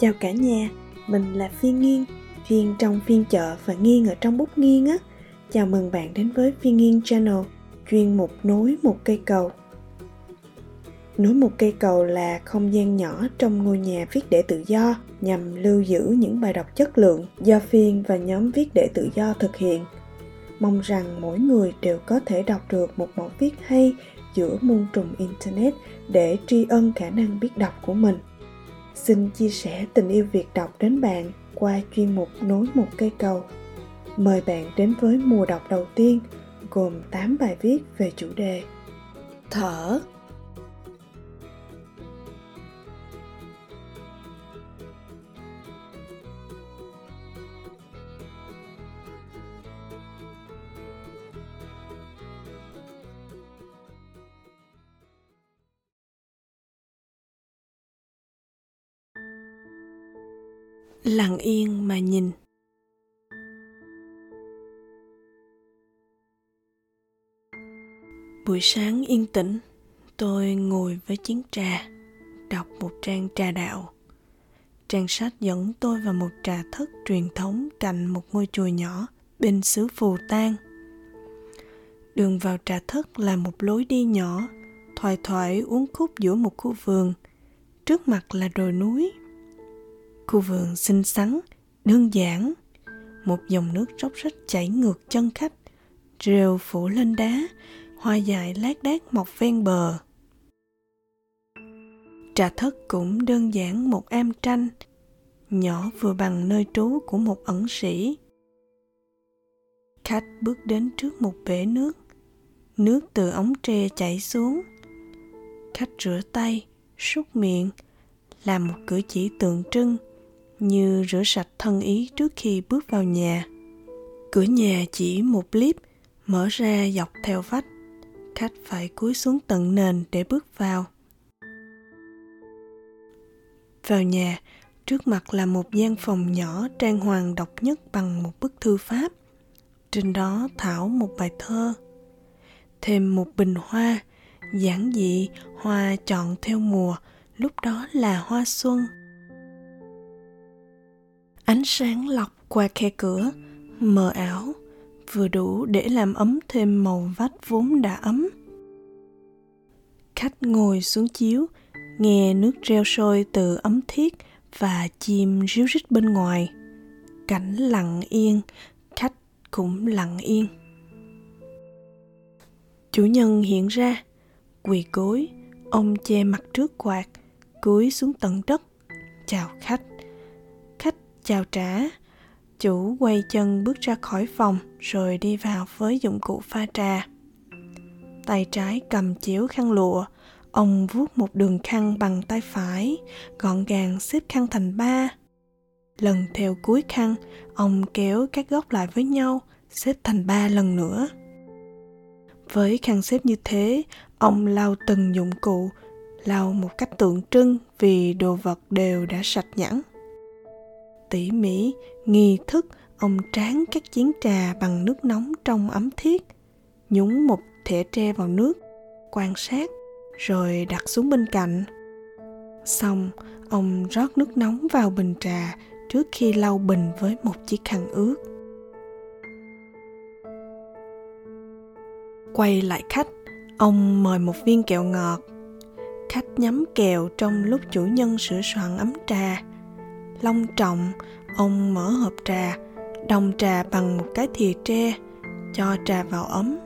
Chào cả nhà, mình là Phiên Nghiên, Phiên trong phiên chợ và Nghiên ở trong bút nghiên á. Chào mừng bạn đến với Phiên Nghiên Channel, chuyên mục nối một cây cầu. Nối một cây cầu là không gian nhỏ trong ngôi nhà viết để tự do nhằm lưu giữ những bài đọc chất lượng do Phiên và nhóm viết để tự do thực hiện. Mong rằng mỗi người đều có thể đọc được một mẫu viết hay giữa muôn trùng Internet để tri ân khả năng biết đọc của mình. Xin chia sẻ tình yêu việc đọc đến bạn qua chuyên mục Nối một cây cầu. Mời bạn đến với mùa đọc đầu tiên, gồm 8 bài viết về chủ đề Thở lặng yên mà nhìn. Buổi sáng yên tĩnh, tôi ngồi với chén trà, đọc một trang trà đạo. Trang sách dẫn tôi vào một trà thất truyền thống cạnh một ngôi chùa nhỏ bên xứ phù tang. Đường vào trà thất là một lối đi nhỏ, thoải thoải uốn khúc giữa một khu vườn. Trước mặt là đồi núi Khu vườn xinh xắn, đơn giản. Một dòng nước róc rách chảy ngược chân khách, rêu phủ lên đá, hoa dại lác đác mọc ven bờ. Trà thất cũng đơn giản một am tranh, nhỏ vừa bằng nơi trú của một ẩn sĩ. Khách bước đến trước một bể nước, nước từ ống tre chảy xuống. Khách rửa tay, súc miệng, làm một cử chỉ tượng trưng – như rửa sạch thân ý trước khi bước vào nhà. Cửa nhà chỉ một líp, mở ra dọc theo vách. Khách phải cúi xuống tận nền để bước vào. Vào nhà, trước mặt là một gian phòng nhỏ trang hoàng độc nhất bằng một bức thư pháp. Trên đó thảo một bài thơ. Thêm một bình hoa, giản dị, hoa chọn theo mùa, lúc đó là hoa xuân ánh sáng lọc qua khe cửa, mờ ảo, vừa đủ để làm ấm thêm màu vách vốn đã ấm. Khách ngồi xuống chiếu, nghe nước reo sôi từ ấm thiết và chim ríu rít bên ngoài. Cảnh lặng yên, khách cũng lặng yên. Chủ nhân hiện ra, quỳ gối, ông che mặt trước quạt, cúi xuống tận đất, chào khách chào trả. Chủ quay chân bước ra khỏi phòng, rồi đi vào với dụng cụ pha trà. Tay trái cầm chiếu khăn lụa, ông vuốt một đường khăn bằng tay phải, gọn gàng xếp khăn thành ba. Lần theo cuối khăn, ông kéo các góc lại với nhau, xếp thành ba lần nữa. Với khăn xếp như thế, ông lau từng dụng cụ, lau một cách tượng trưng vì đồ vật đều đã sạch nhẵn tỉ mỉ, nghi thức, ông tráng các chén trà bằng nước nóng trong ấm thiết, nhúng một thẻ tre vào nước, quan sát, rồi đặt xuống bên cạnh. Xong, ông rót nước nóng vào bình trà trước khi lau bình với một chiếc khăn ướt. Quay lại khách, ông mời một viên kẹo ngọt. Khách nhắm kẹo trong lúc chủ nhân sửa soạn ấm trà long trọng, ông mở hộp trà, đồng trà bằng một cái thìa tre, cho trà vào ấm.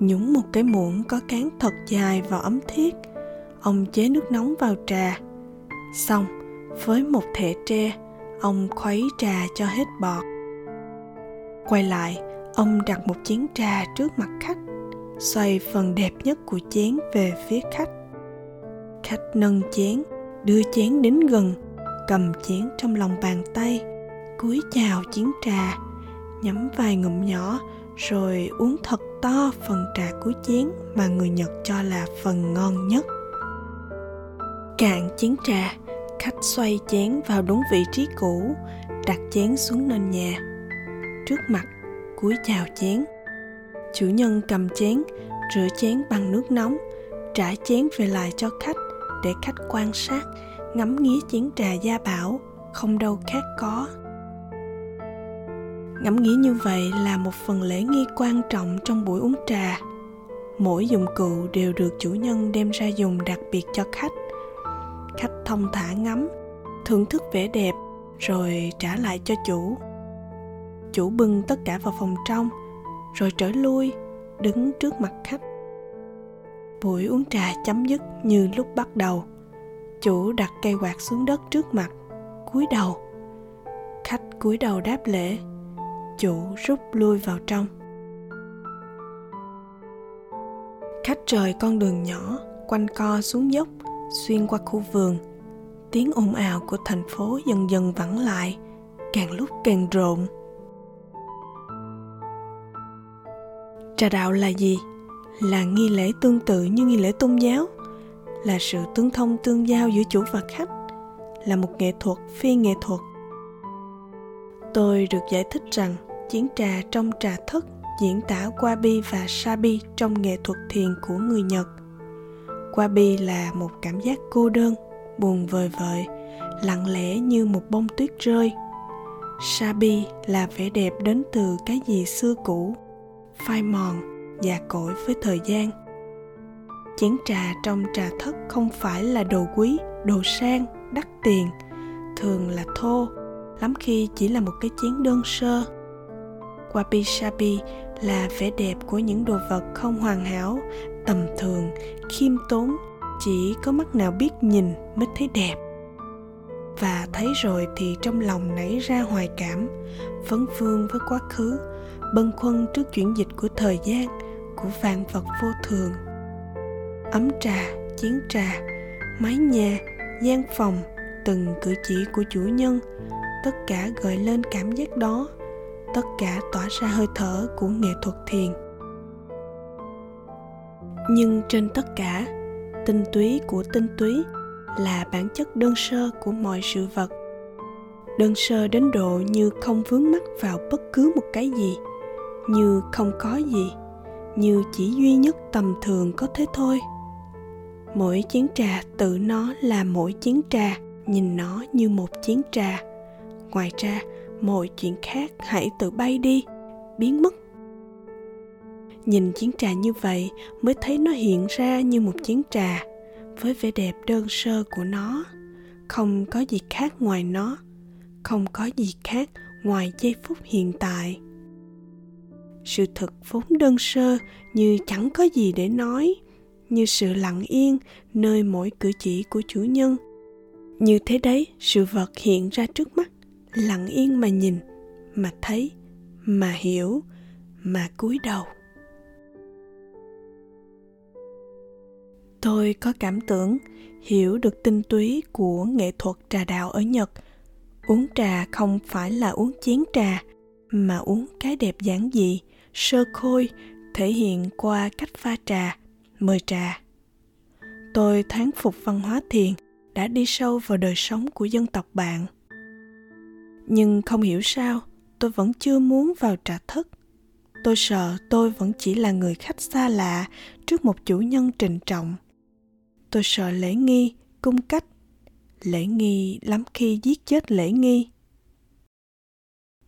Nhúng một cái muỗng có cán thật dài vào ấm thiết, ông chế nước nóng vào trà. Xong, với một thẻ tre, ông khuấy trà cho hết bọt. Quay lại, ông đặt một chén trà trước mặt khách, xoay phần đẹp nhất của chén về phía khách. Khách nâng chén, đưa chén đến gần cầm chén trong lòng bàn tay, cúi chào chén trà, nhắm vài ngụm nhỏ, rồi uống thật to phần trà cuối chén mà người nhật cho là phần ngon nhất. Cạn chén trà, khách xoay chén vào đúng vị trí cũ, đặt chén xuống nền nhà. Trước mặt, cúi chào chén. Chủ nhân cầm chén, rửa chén bằng nước nóng trả chén về lại cho khách để khách quan sát ngắm nghía chén trà gia bảo, không đâu khác có. Ngắm nghía như vậy là một phần lễ nghi quan trọng trong buổi uống trà. Mỗi dụng cụ đều được chủ nhân đem ra dùng đặc biệt cho khách. Khách thông thả ngắm, thưởng thức vẻ đẹp, rồi trả lại cho chủ. Chủ bưng tất cả vào phòng trong, rồi trở lui, đứng trước mặt khách. Buổi uống trà chấm dứt như lúc bắt đầu chủ đặt cây quạt xuống đất trước mặt, cúi đầu. Khách cúi đầu đáp lễ, chủ rút lui vào trong. Khách rời con đường nhỏ, quanh co xuống dốc, xuyên qua khu vườn. Tiếng ồn ào của thành phố dần dần vẳng lại, càng lúc càng rộn. Trà đạo là gì? Là nghi lễ tương tự như nghi lễ tôn giáo là sự tương thông tương giao giữa chủ và khách là một nghệ thuật phi nghệ thuật tôi được giải thích rằng chiến trà trong trà thất diễn tả Wabi và Sabi trong nghệ thuật thiền của người Nhật. Wabi là một cảm giác cô đơn, buồn vời vợi, lặng lẽ như một bông tuyết rơi. Sabi là vẻ đẹp đến từ cái gì xưa cũ, phai mòn, già cỗi với thời gian. Chén trà trong trà thất không phải là đồ quý, đồ sang, đắt tiền, thường là thô, lắm khi chỉ là một cái chén đơn sơ. Wabi sabi là vẻ đẹp của những đồ vật không hoàn hảo tầm thường khiêm tốn chỉ có mắt nào biết nhìn mới thấy đẹp. Và thấy rồi thì trong lòng nảy ra hoài cảm vấn vương với quá khứ bâng khuâng trước chuyển dịch của thời gian của vạn vật vô thường ấm trà, chén trà, mái nhà, gian phòng, từng cử chỉ của chủ nhân. Tất cả gợi lên cảm giác đó. Tất cả tỏa ra hơi thở của nghệ thuật thiền. Nhưng trên tất cả, tinh túy của tinh túy là bản chất đơn sơ của mọi sự vật. Đơn sơ đến độ như không vướng mắc vào bất cứ một cái gì, như không có gì, như chỉ duy nhất tầm thường có thế thôi mỗi chén trà tự nó là mỗi chén trà, nhìn nó như một chén trà. Ngoài ra, mọi chuyện khác hãy tự bay đi, biến mất. Nhìn chén trà như vậy mới thấy nó hiện ra như một chén trà, với vẻ đẹp đơn sơ của nó. Không có gì khác ngoài nó, không có gì khác ngoài giây phút hiện tại. Sự thật vốn đơn sơ như chẳng có gì để nói như sự lặng yên nơi mỗi cử chỉ của chủ nhân. Như thế đấy, sự vật hiện ra trước mắt, lặng yên mà nhìn, mà thấy, mà hiểu, mà cúi đầu. Tôi có cảm tưởng hiểu được tinh túy của nghệ thuật trà đạo ở nhật. Uống trà không phải là uống chén trà, mà uống cái đẹp giản dị, sơ khôi, thể hiện qua cách pha trà mời trà. Tôi thán phục văn hóa thiền đã đi sâu vào đời sống của dân tộc bạn. Nhưng không hiểu sao, tôi vẫn chưa muốn vào trà thất. Tôi sợ tôi vẫn chỉ là người khách xa lạ trước một chủ nhân trịnh trọng. Tôi sợ lễ nghi, cung cách. Lễ nghi lắm khi giết chết lễ nghi.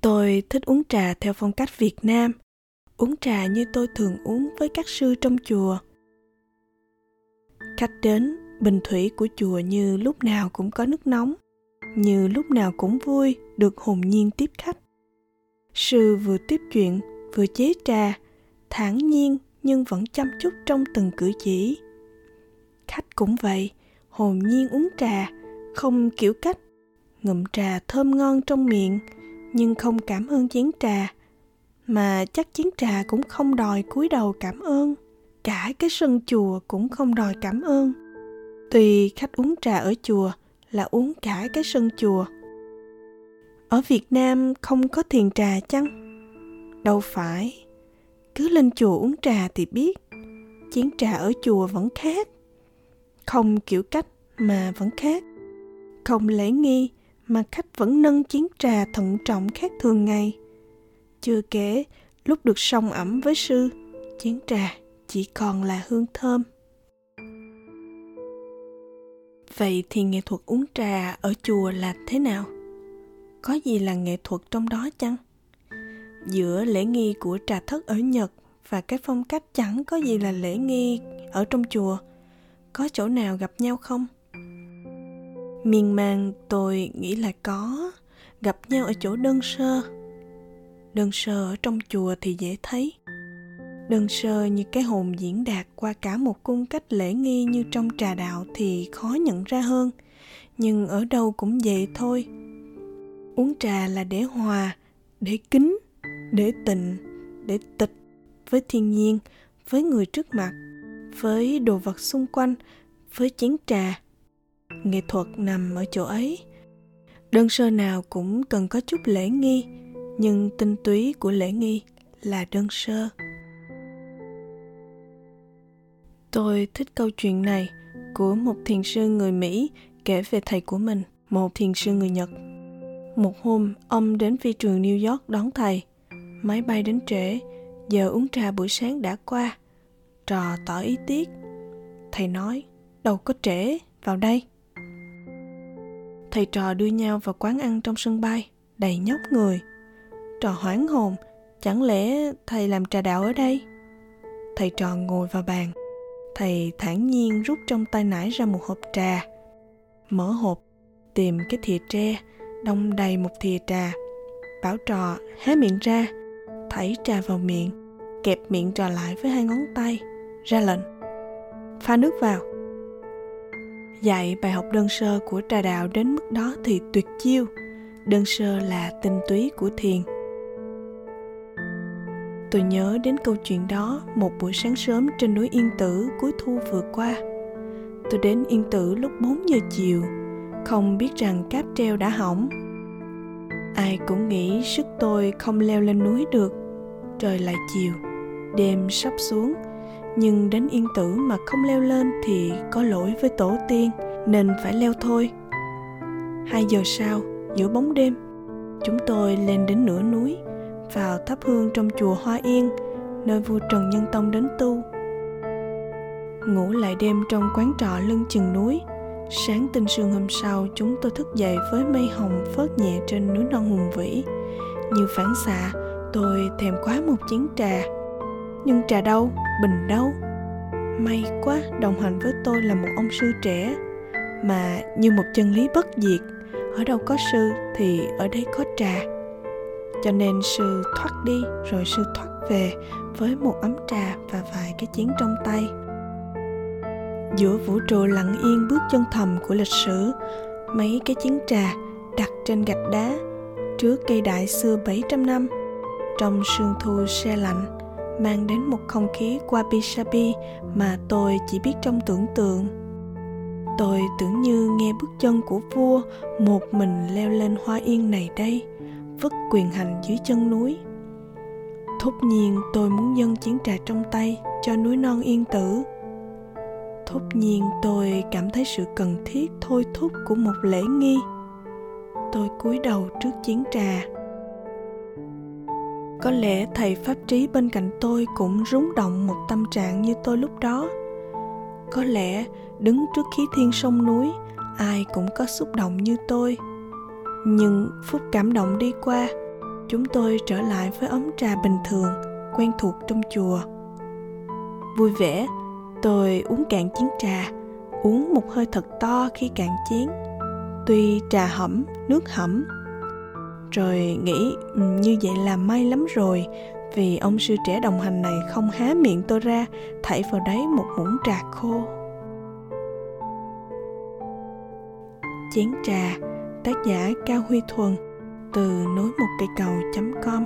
Tôi thích uống trà theo phong cách việt nam. Uống trà như tôi thường uống với các sư trong chùa khách đến, bình thủy của chùa như lúc nào cũng có nước nóng, như lúc nào cũng vui, được hồn nhiên tiếp khách. Sư vừa tiếp chuyện, vừa chế trà, thản nhiên nhưng vẫn chăm chút trong từng cử chỉ. Khách cũng vậy, hồn nhiên uống trà, không kiểu cách, ngụm trà thơm ngon trong miệng, nhưng không cảm ơn chén trà, mà chắc chén trà cũng không đòi cúi đầu cảm ơn cả cái sân chùa cũng không đòi cảm ơn. Tùy khách uống trà ở chùa là uống cả cái sân chùa. Ở việt nam không có thiền trà chăng? Đâu phải. Cứ lên chùa uống trà thì biết, chén trà ở chùa vẫn khác. Không kiểu cách mà vẫn khác. Không lễ nghi mà khách vẫn nâng chén trà thận trọng khác thường ngày. Chưa kể, lúc được song ẩm với sư, chén trà chỉ còn là hương thơm. Vậy thì nghệ thuật uống trà ở chùa là thế nào? Có gì là nghệ thuật trong đó chăng? Giữa lễ nghi của trà thất ở nhật và cái phong cách chẳng có gì là lễ nghi ở trong chùa. Có chỗ nào gặp nhau không? Miên man, tôi nghĩ là có. Gặp nhau ở chỗ đơn sơ. Đơn sơ ở trong chùa thì dễ thấy đơn sơ như cái hồn diễn đạt qua cả một cung cách lễ nghi như trong trà đạo thì khó nhận ra hơn, nhưng ở đâu cũng vậy thôi. Uống trà là để hòa, để kính, để tịnh, để tịch với thiên nhiên, với người trước mặt, với đồ vật xung quanh, với chén trà. Nghệ thuật nằm ở chỗ ấy. Đơn sơ nào cũng cần có chút lễ nghi, nhưng tinh túy của lễ nghi là đơn sơ tôi thích câu chuyện này của một thiền sư người mỹ kể về thầy của mình, một thiền sư người nhật. Một hôm, ông đến phi trường new york đón thầy. Máy bay đến trễ, giờ uống trà buổi sáng đã qua. Trò tỏ ý tiếc. Thầy nói, đâu có trễ, vào đây. Thầy trò đưa nhau vào quán ăn trong sân bay, đầy nhóc người. Trò hoảng hồn, chẳng lẽ thầy làm trà đạo ở đây? Thầy trò ngồi vào bàn thầy thản nhiên rút trong tay nải ra một hộp trà. Mở hộp, tìm cái thìa tre, đông đầy một thìa trà. Bảo trò, hé miệng ra. Thảy trà vào miệng, kẹp miệng trò lại với hai ngón tay, ra lệnh. Pha nước vào. Dạy bài học đơn sơ của trà đạo đến mức đó thì tuyệt chiêu. Đơn sơ là tinh túy của thiền tôi nhớ đến câu chuyện đó một buổi sáng sớm trên núi yên tử cuối thu vừa qua. Tôi đến yên tử lúc 4 giờ chiều. Không biết rằng cáp treo đã hỏng. Ai cũng nghĩ sức tôi không leo lên núi được. Trời lại chiều, đêm sắp xuống. Nhưng đến yên tử mà không leo lên thì có lỗi với tổ tiên, nên phải leo thôi. Hai giờ sau, giữa bóng đêm, chúng tôi lên đến nửa núi vào thắp hương trong chùa hoa yên, nơi vua trần nhân tông đến tu. Ngủ lại đêm trong quán trọ lưng chừng núi, sáng tinh sương hôm sau chúng tôi thức dậy với mây hồng phớt nhẹ trên núi non hùng vĩ. Như phản xạ, tôi thèm quá một chén trà. Nhưng trà đâu? Bình đâu? May quá đồng hành với tôi là một ông sư trẻ. Mà như một chân lý bất diệt, ở đâu có sư thì ở đây có trà cho nên sư thoát đi, rồi sư thoát về với một ấm trà và vài cái chén trong tay. Giữa vũ trụ lặng yên bước chân thầm của lịch sử, mấy cái chén trà đặt trên gạch đá trước cây đại xưa 700 năm. Trong sương thu xe lạnh, mang đến một không khí wabi sabi mà tôi chỉ biết trong tưởng tượng. Tôi tưởng như nghe bước chân của vua một mình leo lên hoa yên này đây vứt quyền hành dưới chân núi. Thốt nhiên tôi muốn dâng chén trà trong tay cho núi non yên tử. Thốt nhiên tôi cảm thấy sự cần thiết thôi thúc của một lễ nghi. Tôi cúi đầu trước chén trà. Có lẽ thầy pháp trí bên cạnh tôi cũng rúng động một tâm trạng như tôi lúc đó. Có lẽ đứng trước khí thiên sông núi, ai cũng có xúc động như tôi nhưng phút cảm động đi qua, chúng tôi trở lại với ấm trà bình thường, quen thuộc trong chùa. Vui vẻ, tôi uống cạn chén trà, uống một hơi thật to khi cạn chén. Tuy trà hẩm nước hẩm rồi nghĩ ừ, như vậy là may lắm rồi, vì ông sư trẻ đồng hành này không há miệng tôi ra, thảy vào đấy một muỗng trà khô. Chén trà tác giả cao huy thuần từ nối một cây cầu com.